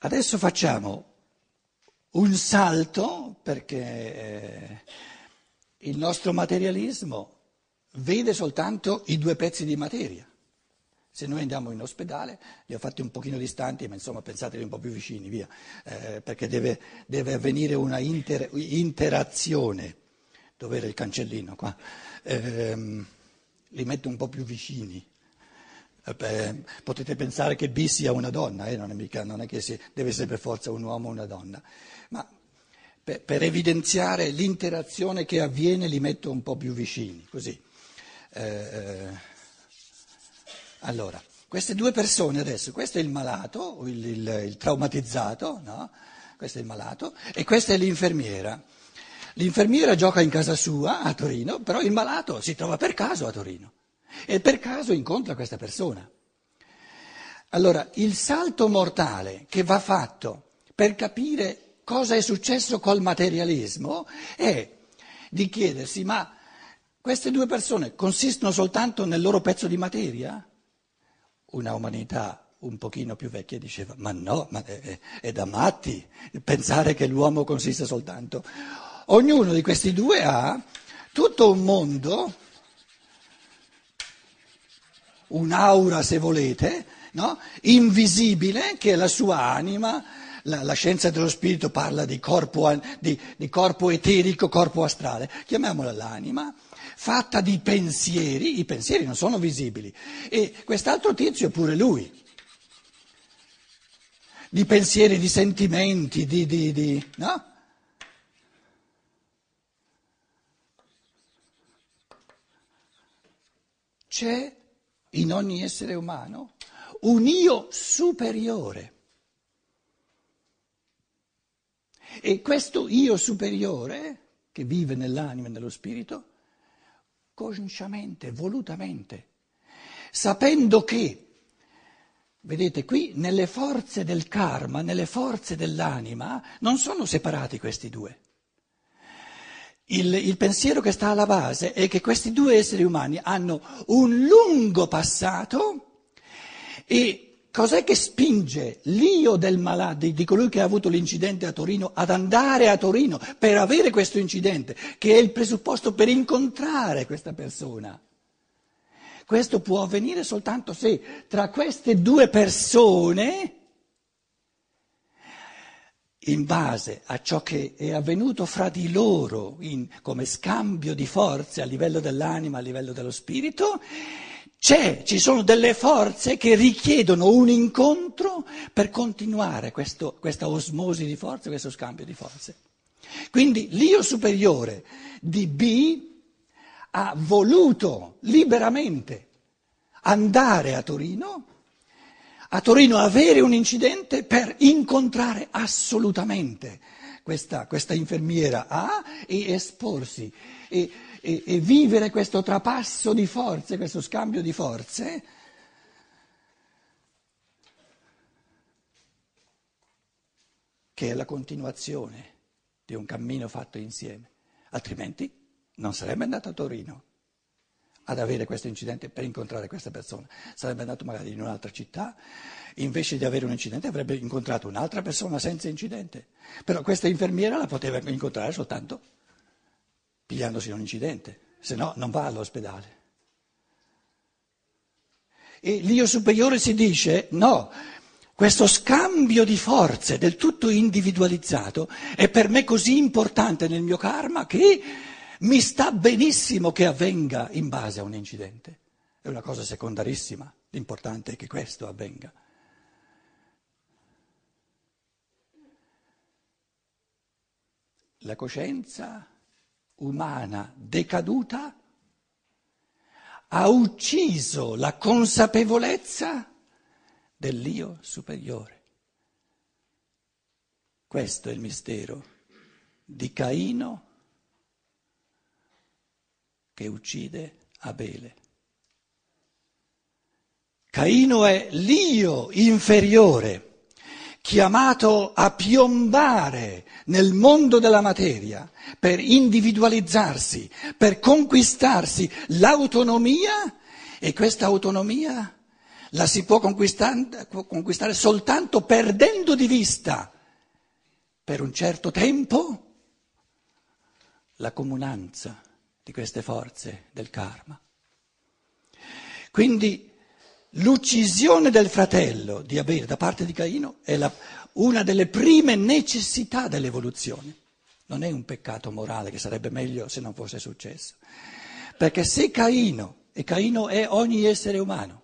Adesso facciamo un salto perché eh, il nostro materialismo vede soltanto i due pezzi di materia. Se noi andiamo in ospedale, li ho fatti un pochino distanti, ma insomma pensateli un po' più vicini, via, eh, perché deve, deve, avvenire una inter, interazione. Dove era il cancellino qua? Eh, li metto un po' più vicini. Eh, potete pensare che B sia una donna, eh? non, è mica, non, è che si, deve essere per forza un uomo o una donna, ma per, per, evidenziare l'interazione che avviene li metto un po' più vicini, così. Eh, eh, allora, queste due persone adesso, questo è il malato, il, il, il traumatizzato, no? questo è il malato, e questa è l'infermiera. L'infermiera gioca in casa sua a Torino, però il malato si trova per caso a Torino e per caso incontra questa persona. Allora, il salto mortale che va fatto per capire cosa è successo col materialismo è di chiedersi ma queste due persone consistono soltanto nel loro pezzo di materia? Una umanità un pochino più vecchia diceva ma no, ma è, è da matti pensare che l'uomo consiste soltanto. Ognuno di questi due ha tutto un mondo un'aura se volete, no? invisibile che è la sua anima, la, la scienza dello spirito parla di corpo, di, di corpo eterico, corpo astrale, chiamiamola l'anima, fatta di pensieri, i pensieri non sono visibili, e quest'altro tizio pure lui, di pensieri, di sentimenti, di, di, di no? C'è in ogni essere umano un io superiore. E questo io superiore, che vive nell'anima e nello spirito, consciamente, volutamente, sapendo che, vedete qui, nelle forze del karma, nelle forze dell'anima, non sono separati questi due. Il, il, pensiero che sta alla base è che questi due esseri umani hanno un lungo passato e cos'è che spinge l'io del malato, di colui che ha avuto l'incidente a Torino, ad andare a Torino per avere questo incidente, che è il presupposto per incontrare questa persona? Questo può avvenire soltanto se tra queste due persone in base a ciò che è avvenuto fra di loro in, come scambio di forze a livello dell'anima, a livello dello spirito, ci sono delle forze che richiedono un incontro per continuare questo, questa osmosi di forze, questo scambio di forze. Quindi l'io superiore di B ha voluto liberamente andare a Torino a Torino avere un incidente per incontrare assolutamente questa, questa infermiera A e esporsi e, e, e vivere questo trapasso di forze, questo scambio di forze. che è la continuazione di un cammino fatto insieme, altrimenti non sarebbe andato a Torino ad avere questo incidente per incontrare questa persona. Sarebbe andato magari in un'altra città, invece di avere un incidente avrebbe incontrato un'altra persona senza incidente. Però questa infermiera la poteva incontrare soltanto pigliandosi un incidente, se no non va all'ospedale. E l'io superiore si dice no, questo scambio di forze del tutto individualizzato è per me così importante nel mio karma che mi sta benissimo che avvenga in base a un incidente. È una cosa secondarissima, l'importante è che questo avvenga. La coscienza umana decaduta ha ucciso la consapevolezza dell'io superiore. Questo è il mistero di Caino che uccide Abele. Caino è l'io inferiore, chiamato a piombare nel mondo della materia per individualizzarsi, per conquistarsi l'autonomia e questa autonomia la si può conquistare, soltanto perdendo di vista per un certo tempo la comunanza di queste forze del karma. Quindi l'uccisione del fratello di Abele da parte di Caino è la, una delle prime necessità dell'evoluzione. Non è un peccato morale che sarebbe meglio se non fosse successo. Perché se Caino, e Caino è ogni essere umano,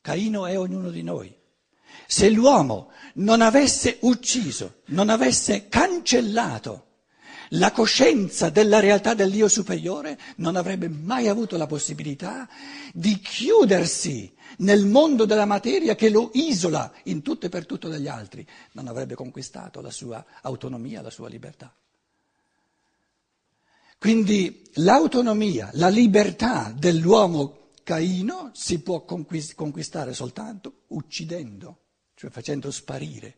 Caino è ognuno di noi, se l'uomo non avesse ucciso, non avesse cancellato la coscienza della realtà dell'io superiore, non avrebbe mai avuto la possibilità di chiudersi nel mondo della materia che lo isola in tutto e per tutto dagli altri, non avrebbe conquistato la sua autonomia, la sua libertà. Quindi l'autonomia, la libertà dell'uomo caino si può conquistare soltanto uccidendo, cioè facendo sparire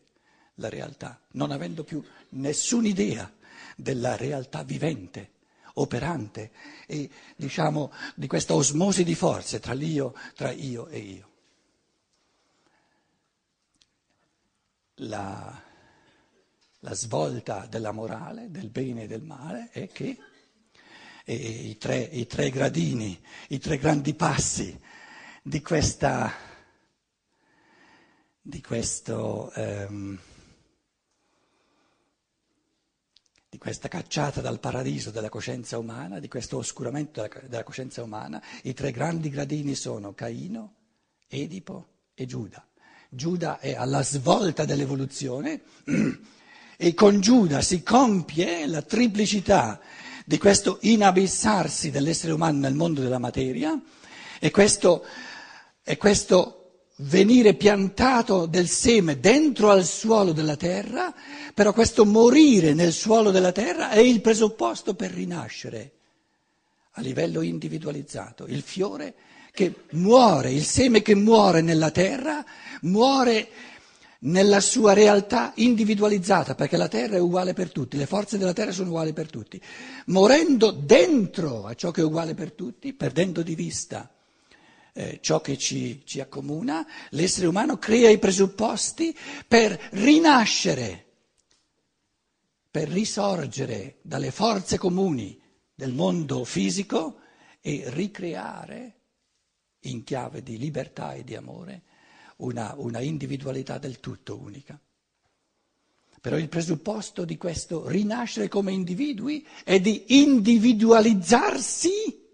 la realtà, non avendo più nessuna idea della realtà vivente, operante e diciamo di questa osmosi di forze tra l'io, tra io e io. La, la svolta della morale, del bene e del male è che i tre, i tre gradini, i tre grandi passi di questa, di questo, um, di questa cacciata dal paradiso della coscienza umana, di questo oscuramento della, della coscienza umana, i tre grandi gradini sono Caino, Edipo e Giuda. Giuda è alla svolta dell'evoluzione e con Giuda si compie la triplicità di questo inabissarsi dell'essere umano nel mondo della materia e questo, e questo venire piantato del seme dentro al suolo della terra, però questo morire nel suolo della terra è il presupposto per rinascere a livello individualizzato. Il fiore che muore, il seme che muore nella terra, muore nella sua realtà individualizzata, perché la terra è uguale per tutti, le forze della terra sono uguali per tutti. Morendo dentro a ciò che è uguale per tutti, perdendo di vista eh, ciò che ci, ci accomuna, l'essere umano crea i presupposti per rinascere, per risorgere dalle forze comuni del mondo fisico e ricreare in chiave di libertà e di amore una, una individualità del tutto unica. Però il presupposto di questo rinascere come individui è di individualizzarsi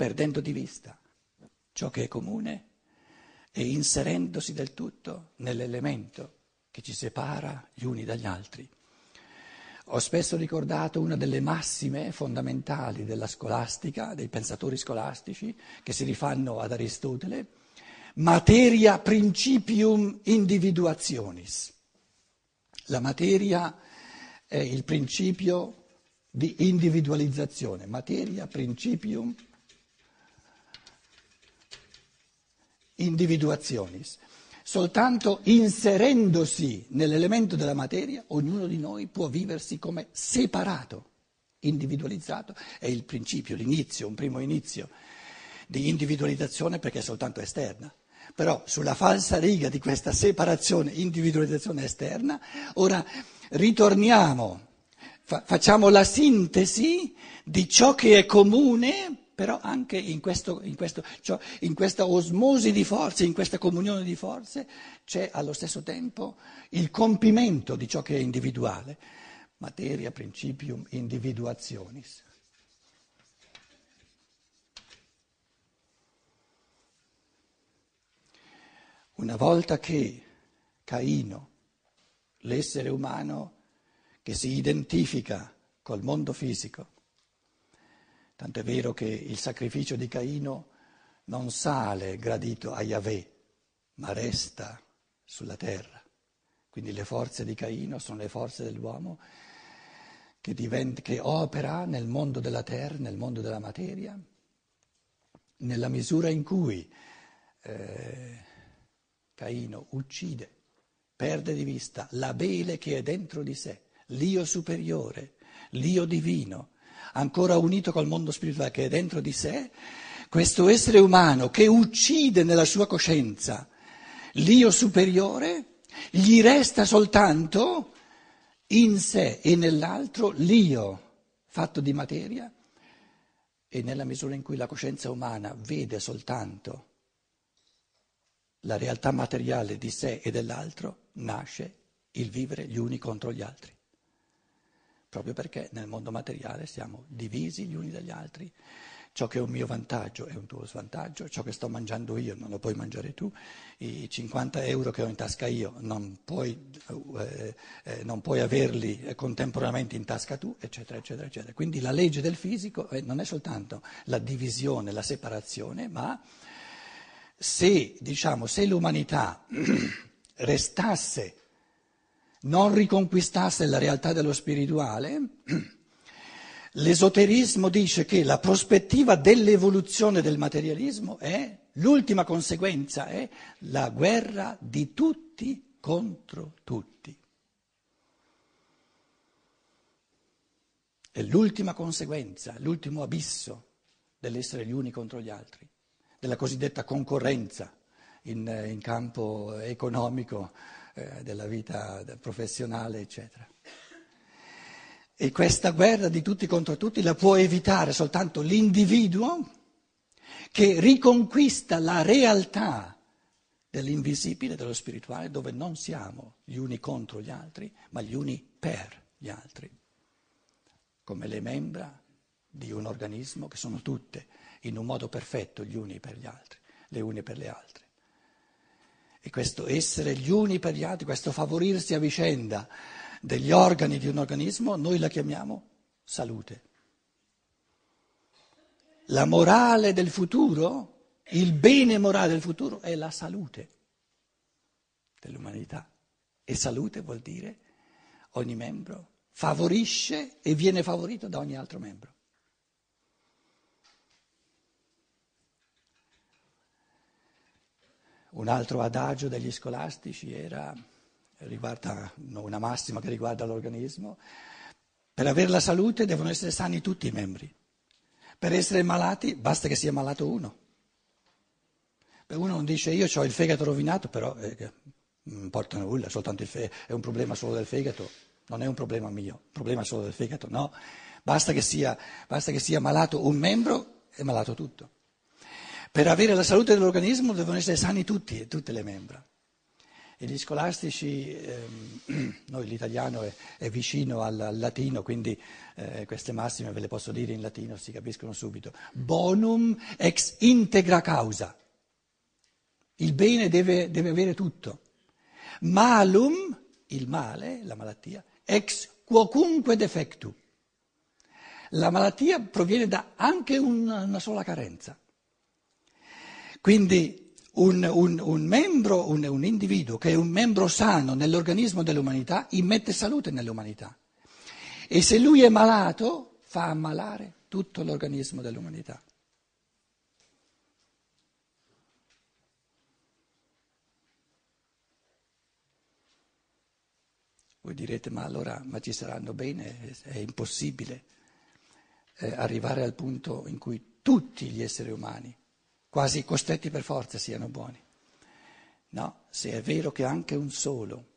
perdendo di vista ciò che è comune e inserendosi del tutto nell'elemento che ci separa gli uni dagli altri. Ho spesso ricordato una delle massime fondamentali della scolastica, dei pensatori scolastici, che si rifanno ad Aristotele, materia principium individuationis. La materia è il principio di individualizzazione, materia principium individuationis. Soltanto inserendosi nell'elemento della materia, ognuno di noi può viversi come separato, individualizzato. È il principio, l'inizio, un primo inizio di individualizzazione perché è soltanto esterna. Però sulla falsa riga di questa separazione, individualizzazione esterna, ora ritorniamo, fa- facciamo la sintesi di ciò che è comune, però anche in, questo, in, questo, cioè in questa osmosi di forze, in questa comunione di forze, c'è allo stesso tempo il compimento di ciò che è individuale. Materia principium individuationis. Una volta che Caino, l'essere umano che si identifica col mondo fisico, tanto è vero che il sacrificio di Caino non sale gradito a Yahweh, ma resta sulla terra. Quindi le forze di Caino sono le forze dell'uomo che, diventa, che opera nel mondo della terra, nel mondo della materia, nella misura in cui eh, Caino uccide, perde di vista la bele che è dentro di sé, l'io superiore, l'io divino, ancora unito col mondo spirituale che è dentro di sé, questo essere umano che uccide nella sua coscienza l'io superiore, gli resta soltanto in sé e nell'altro l'io fatto di materia e nella misura in cui la coscienza umana vede soltanto la realtà materiale di sé e dell'altro, nasce il vivere gli uni contro gli altri. Proprio perché nel mondo materiale siamo divisi gli uni dagli altri. Ciò che è un mio vantaggio è un tuo svantaggio, ciò che sto mangiando io non lo puoi mangiare tu, i 50 euro che ho in tasca io non puoi, eh, eh, non puoi averli contemporaneamente in tasca tu, eccetera, eccetera, eccetera. Quindi la legge del fisico eh, non è soltanto la divisione, la separazione, ma se, diciamo, se l'umanità restasse, non riconquistasse la realtà dello spirituale, L'esoterismo dice che la prospettiva dell'evoluzione del materialismo è, l'ultima conseguenza è la guerra di tutti contro tutti. È l'ultima conseguenza, l'ultimo abisso dell'essere gli uni contro gli altri, della cosiddetta concorrenza in, in campo economico, eh, della vita professionale, eccetera. E questa guerra di tutti contro tutti la può evitare soltanto l'individuo che riconquista la realtà dell'invisibile, dello spirituale, dove non siamo gli uni contro gli altri, ma gli uni per gli altri, come le membra di un organismo che sono tutte in un modo perfetto gli uni per gli altri, le une per le altre. E questo essere gli uni per gli altri, questo favorirsi a vicenda, degli organi di un organismo, noi la chiamiamo salute. La morale del futuro, il bene morale del futuro è la salute dell'umanità. E salute vuol dire ogni membro favorisce e viene favorito da ogni altro membro. Un altro adagio degli scolastici era riguarda una massima che riguarda l'organismo. Per avere la salute devono essere sani tutti i membri. Per essere malati basta che sia malato uno. Uno non dice io ho il fegato rovinato, però eh, non importa nulla, fe- è un problema solo del fegato, non è un problema mio, un problema solo del fegato, no. Basta che sia, basta che sia malato un membro, è malato tutto. Per avere la salute dell'organismo devono essere sani tutti, tutte le membra. E gli scolastici, ehm, noi l'italiano è, è vicino al, al, latino, quindi eh, queste massime ve le posso dire in latino, si capiscono subito. Bonum ex integra causa. Il bene deve, deve avere tutto. Malum, il male, la malattia, ex quocunque defectu. La malattia proviene da anche una, una sola carenza. Quindi un, un, un membro, un, un individuo che è un membro sano nell'organismo dell'umanità, immette salute nell'umanità. E se lui è malato, fa ammalare tutto l'organismo dell'umanità. Voi direte, ma allora ma ci saranno bene? È impossibile eh, arrivare al punto in cui tutti gli esseri umani quasi costretti per forza siano buoni. No, se è vero che anche un solo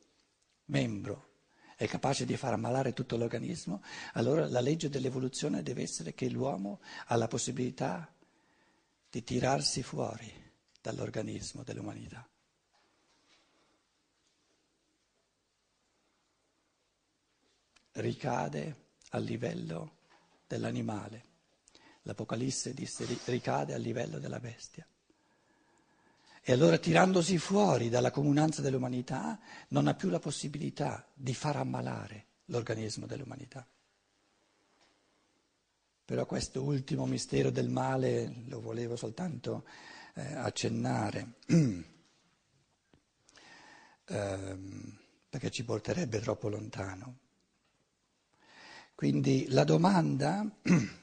membro è capace di far ammalare tutto l'organismo, allora la legge dell'evoluzione deve essere che l'uomo ha la possibilità di tirarsi fuori dall'organismo dell'umanità. Ricade a livello dell'animale. L'Apocalisse disse ricade a livello della bestia. E allora tirandosi fuori dalla comunanza dell'umanità non ha più la possibilità di far ammalare l'organismo dell'umanità. Però questo ultimo mistero del male lo volevo soltanto eh, accennare, eh, perché ci porterebbe troppo lontano. Quindi la domanda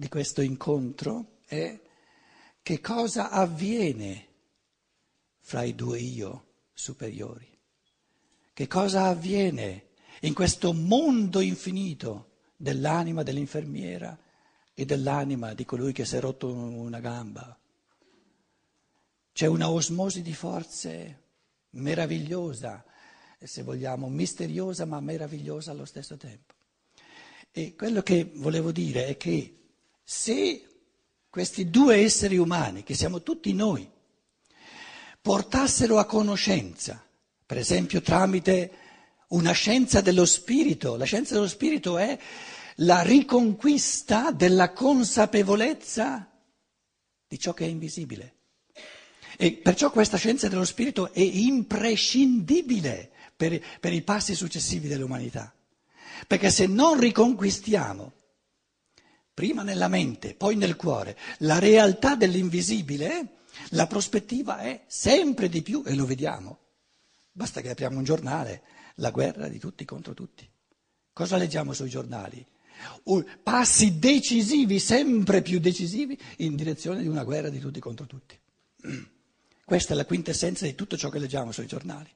di questo incontro è che cosa avviene fra i due io superiori, che cosa avviene in questo mondo infinito dell'anima dell'infermiera e dell'anima di colui che si è rotto una gamba. C'è una osmosi di forze meravigliosa, se vogliamo, misteriosa ma meravigliosa allo stesso tempo. E quello che volevo dire è che se questi due esseri umani, che siamo tutti noi, portassero a conoscenza, per esempio tramite una scienza dello spirito, la scienza dello spirito è la riconquista della consapevolezza di ciò che è invisibile. E perciò questa scienza dello spirito è imprescindibile per, per i passi successivi dell'umanità. Perché se non riconquistiamo prima nella mente, poi nel cuore, la realtà dell'invisibile, la prospettiva è sempre di più, e lo vediamo. Basta che apriamo un giornale, la guerra di tutti contro tutti. Cosa leggiamo sui giornali? Passi decisivi, sempre più decisivi, in direzione di una guerra di tutti contro tutti. Questa è la quintessenza di tutto ciò che leggiamo sui giornali.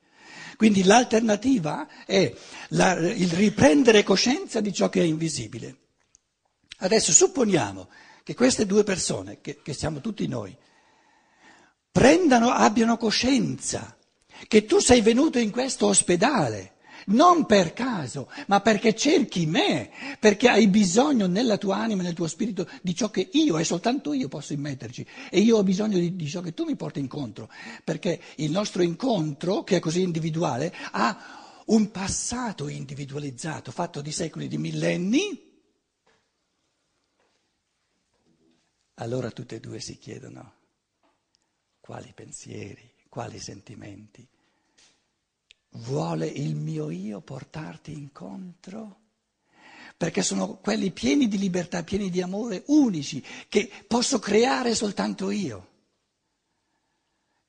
Quindi l'alternativa è la, il riprendere coscienza di ciò che è invisibile. Adesso supponiamo che queste due persone, che, che siamo tutti noi, prendano, abbiano coscienza che tu sei venuto in questo ospedale non per caso, ma perché cerchi me, perché hai bisogno nella tua anima, nel tuo spirito di ciò che io e soltanto io posso immetterci e io ho bisogno di, di ciò che tu mi porti incontro, perché il nostro incontro, che è così individuale, ha un passato individualizzato, fatto di secoli, di millenni. Allora tutte e due si chiedono quali pensieri, quali sentimenti Vuole il mio io portarti incontro? Perché sono quelli pieni di libertà, pieni di amore, unici, che posso creare soltanto io.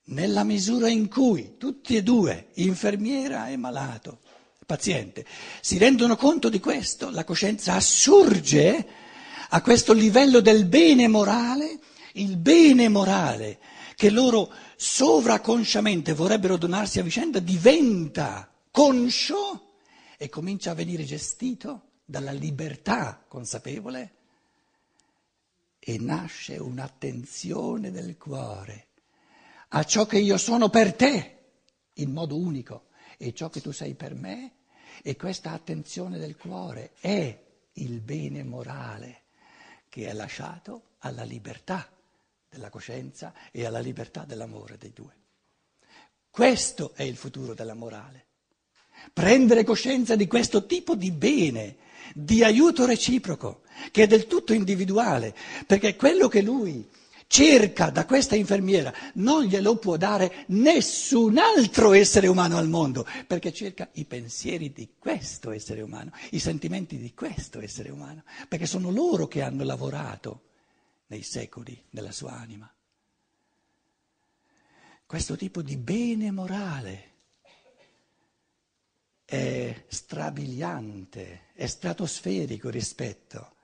Nella misura in cui tutti e due, infermiera e malato, paziente, si rendono conto di questo, la coscienza assurge a questo livello del bene morale, il bene morale che loro sovraconsciamente vorrebbero donarsi a vicenda diventa conscio e comincia a venire gestito dalla libertà consapevole e nasce un'attenzione del cuore a ciò che io sono per te in modo unico e ciò che tu sei per me e questa attenzione del cuore è il bene morale che è lasciato alla libertà della coscienza e alla libertà dell'amore dei due. Questo è il futuro della morale. Prendere coscienza di questo tipo di bene, di aiuto reciproco, che è del tutto individuale, perché quello che lui cerca da questa infermiera non glielo può dare nessun altro essere umano al mondo, perché cerca i pensieri di questo essere umano, i sentimenti di questo essere umano, perché sono loro che hanno lavorato nei secoli della sua anima. Questo tipo di bene morale è strabiliante, è stratosferico rispetto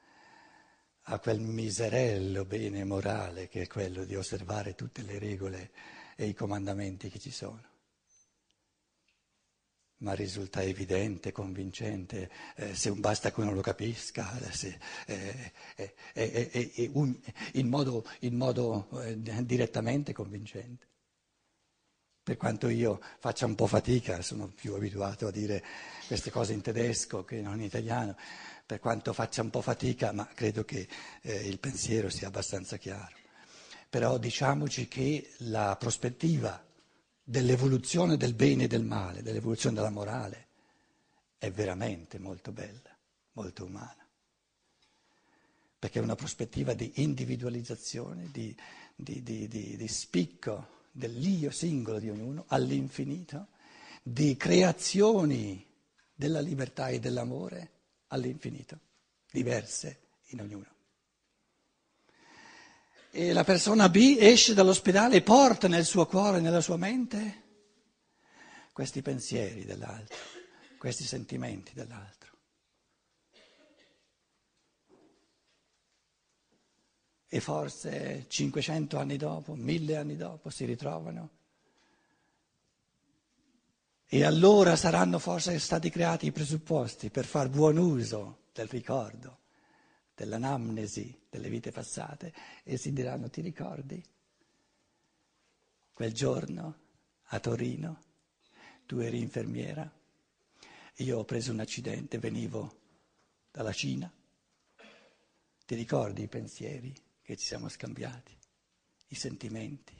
a quel miserello bene morale che è quello di osservare tutte le regole e i comandamenti che ci sono ma risulta evidente, convincente, eh, se basta che uno lo capisca, eh, se, eh, eh un, in modo, in modo eh, direttamente convincente. Per quanto io faccia un po' fatica, sono più abituato a dire queste cose in tedesco che non in italiano, per quanto faccia un po' fatica, ma credo che eh, il pensiero sia abbastanza chiaro. Però diciamoci che la prospettiva dell'evoluzione del bene e del male, dell'evoluzione della morale, è veramente molto bella, molto umana. Perché è una prospettiva di individualizzazione, di, di, di, di spicco dell'io singolo di ognuno all'infinito, di creazioni della libertà e dell'amore all'infinito, diverse in ognuno. E la persona B esce dall'ospedale e porta nel suo cuore, nella sua mente, questi pensieri dell'altro, questi sentimenti dell'altro. E forse 500 anni dopo, 1000 anni dopo si ritrovano. E allora saranno forse stati creati i presupposti per far buon uso del ricordo dell'anamnesi delle vite passate e si diranno ti ricordi? Quel giorno a Torino tu eri infermiera, io ho preso un accidente, venivo dalla Cina, ti ricordi i pensieri che ci siamo scambiati, i sentimenti,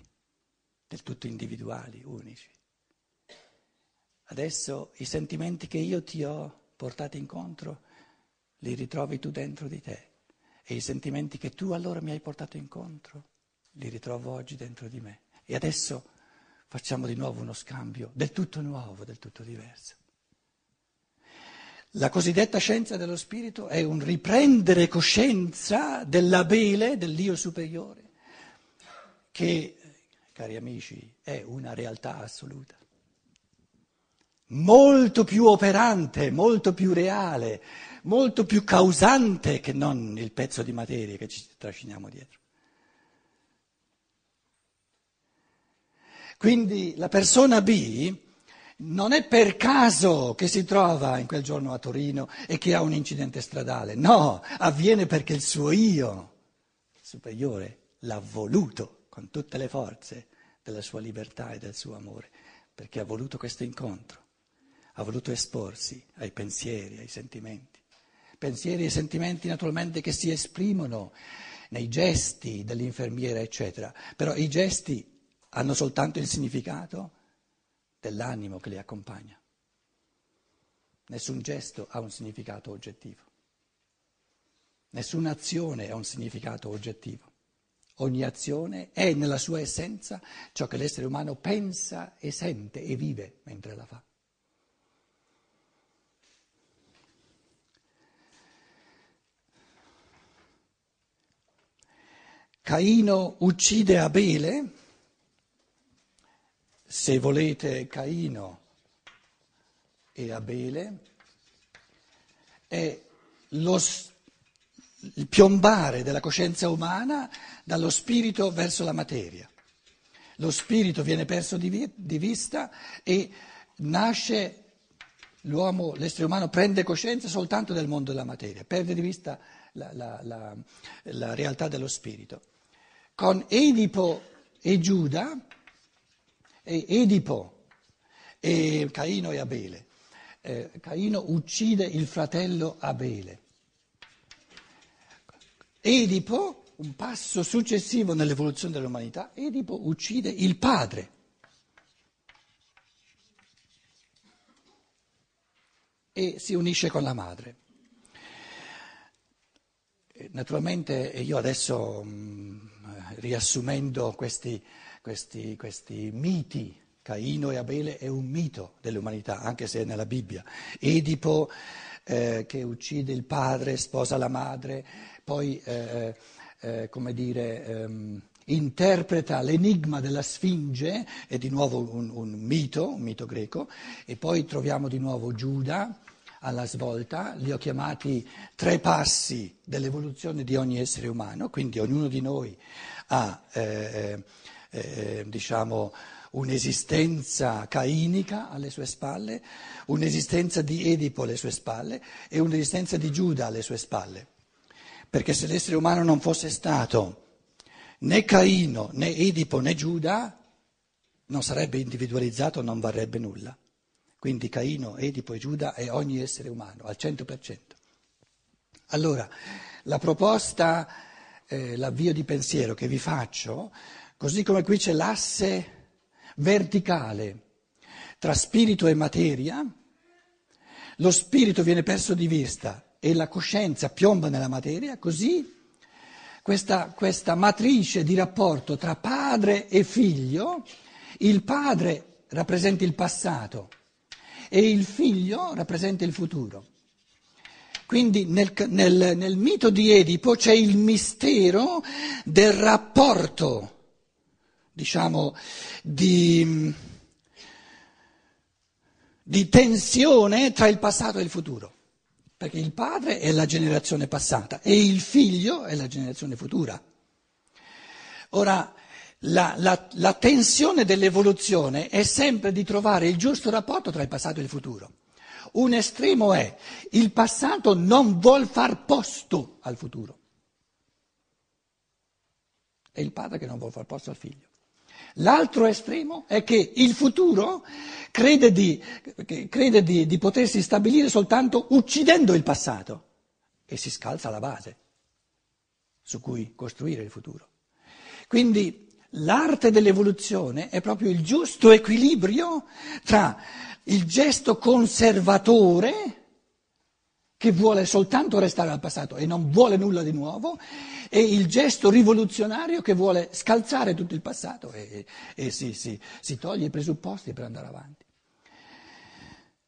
del tutto individuali, unici. Adesso i sentimenti che io ti ho portato incontro li ritrovi tu dentro di te e i sentimenti che tu allora mi hai portato incontro li ritrovo oggi dentro di me. E adesso facciamo di nuovo uno scambio del tutto nuovo, del tutto diverso. La cosiddetta scienza dello spirito è un riprendere coscienza dell'abele, dell'io superiore, che, cari amici, è una realtà assoluta, molto più operante, molto più reale, molto più causante che non il pezzo di materia che ci trasciniamo dietro. Quindi la persona B non è per caso che si trova in quel giorno a Torino e che ha un incidente stradale, no, avviene perché il suo io superiore l'ha voluto con tutte le forze della sua libertà e del suo amore, perché ha voluto questo incontro, ha voluto esporsi ai pensieri, ai sentimenti. Pensieri e sentimenti naturalmente che si esprimono nei gesti dell'infermiera, eccetera, però i gesti hanno soltanto il significato dell'animo che li accompagna. Nessun gesto ha un significato oggettivo. Nessuna azione ha un significato oggettivo. Ogni azione è nella sua essenza ciò che l'essere umano pensa e sente e vive mentre la fa. Caino uccide Abele se volete Caino e Abele, è lo, il piombare della coscienza umana dallo spirito verso la materia. Lo spirito viene perso di, di vista e nasce l'uomo, l'essere umano prende coscienza soltanto del mondo della materia, perde di vista la, la, la, la realtà dello spirito. Con Edipo e Giuda e Edipo e Caino e Abele. Eh, Caino uccide il fratello Abele. Edipo, un passo successivo nell'evoluzione dell'umanità, Edipo uccide il padre. E si unisce con la madre. Naturalmente io adesso, mm, riassumendo questi questi, questi miti. Caino e Abele è un mito dell'umanità, anche se è nella Bibbia. Edipo eh, che uccide il padre, sposa la madre, poi, eh, eh, come dire, ehm, interpreta l'enigma della Sfinge, è di nuovo un, un, mito, un mito greco, e poi troviamo di nuovo Giuda alla svolta, li ho chiamati tre passi dell'evoluzione di ogni essere umano, quindi ognuno di noi ha eh, eh, diciamo, un'esistenza cainica alle sue spalle, un'esistenza di Edipo alle sue spalle e un'esistenza di Giuda alle sue spalle. Perché se l'essere umano non fosse stato né Caino, né Edipo, né Giuda, non sarebbe individualizzato, non varrebbe nulla. Quindi Caino, Edipo e Giuda è ogni essere umano, al 100%. Allora, la proposta, eh, l'avvio di pensiero che vi faccio Così come qui c'è l'asse verticale tra spirito e materia, lo spirito viene perso di vista e la coscienza piomba nella materia, così questa, questa matrice di rapporto tra padre e figlio, il padre rappresenta il passato e il figlio rappresenta il futuro. Quindi nel, nel, nel mito di Edipo c'è il mistero del rapporto diciamo, di, di tensione tra il passato e il futuro, perché il padre è la generazione passata e il figlio è la generazione futura. Ora, la, la, la, tensione dell'evoluzione è sempre di trovare il giusto rapporto tra il passato e il futuro. Un estremo è il passato non vuol far posto al futuro. È il padre che non vuole far posto al figlio. L'altro estremo è che il futuro crede, di, crede di, di potersi stabilire soltanto uccidendo il passato e si scalza la base su cui costruire il futuro. Quindi l'arte dell'evoluzione è proprio il giusto equilibrio tra il gesto conservatore che vuole soltanto restare al passato e non vuole nulla di nuovo, e il gesto rivoluzionario che vuole scalzare tutto il passato e, e si, si, si toglie i presupposti per andare avanti.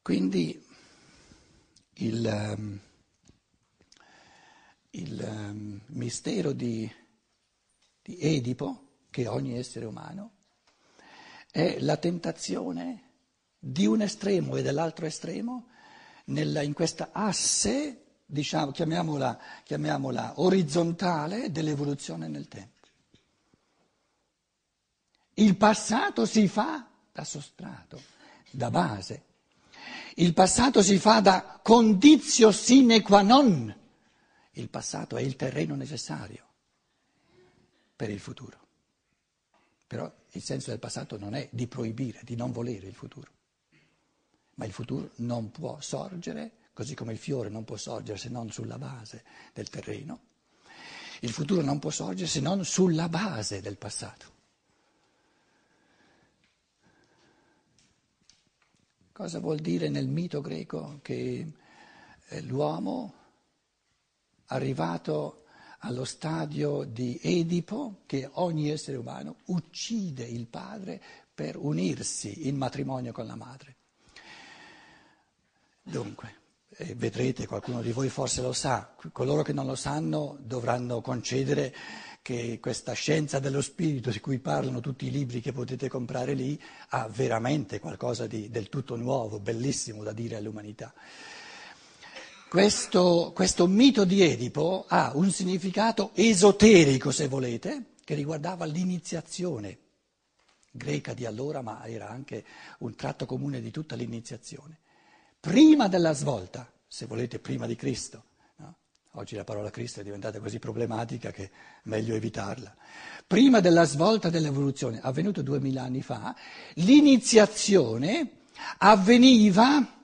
Quindi il, ehm, il ehm, mistero di, di Edipo, che ogni essere umano, è la tentazione di un estremo e dell'altro estremo nella, in questa asse, diciamo, chiamiamola, chiamiamola orizzontale, dell'evoluzione nel tempo. Il passato si fa da sostrato, da base. Il passato si fa da condizio sine qua non. Il passato è il terreno necessario per il futuro. Però il senso del passato non è di proibire, di non volere il futuro ma il futuro non può sorgere, così come il fiore non può sorgere se non sulla base del terreno, il futuro non può sorgere se non sulla base del passato. Cosa vuol dire nel mito greco che eh, l'uomo arrivato allo stadio di Edipo, che ogni essere umano uccide il padre per unirsi in matrimonio con la madre? Dunque, eh, vedrete, qualcuno di voi forse lo sa, coloro che non lo sanno dovranno concedere che questa scienza dello spirito di cui parlano tutti i libri che potete comprare lì ha veramente qualcosa di del tutto nuovo, bellissimo da dire all'umanità. Questo, questo mito di Edipo ha un significato esoterico, se volete, che riguardava l'iniziazione greca di allora, ma era anche un tratto comune di tutta l'iniziazione prima della svolta, se volete prima di Cristo. No? Oggi la parola Cristo è diventata così problematica che è meglio evitarla. Prima della svolta dell'evoluzione, avvenuto duemila anni fa, l'iniziazione avveniva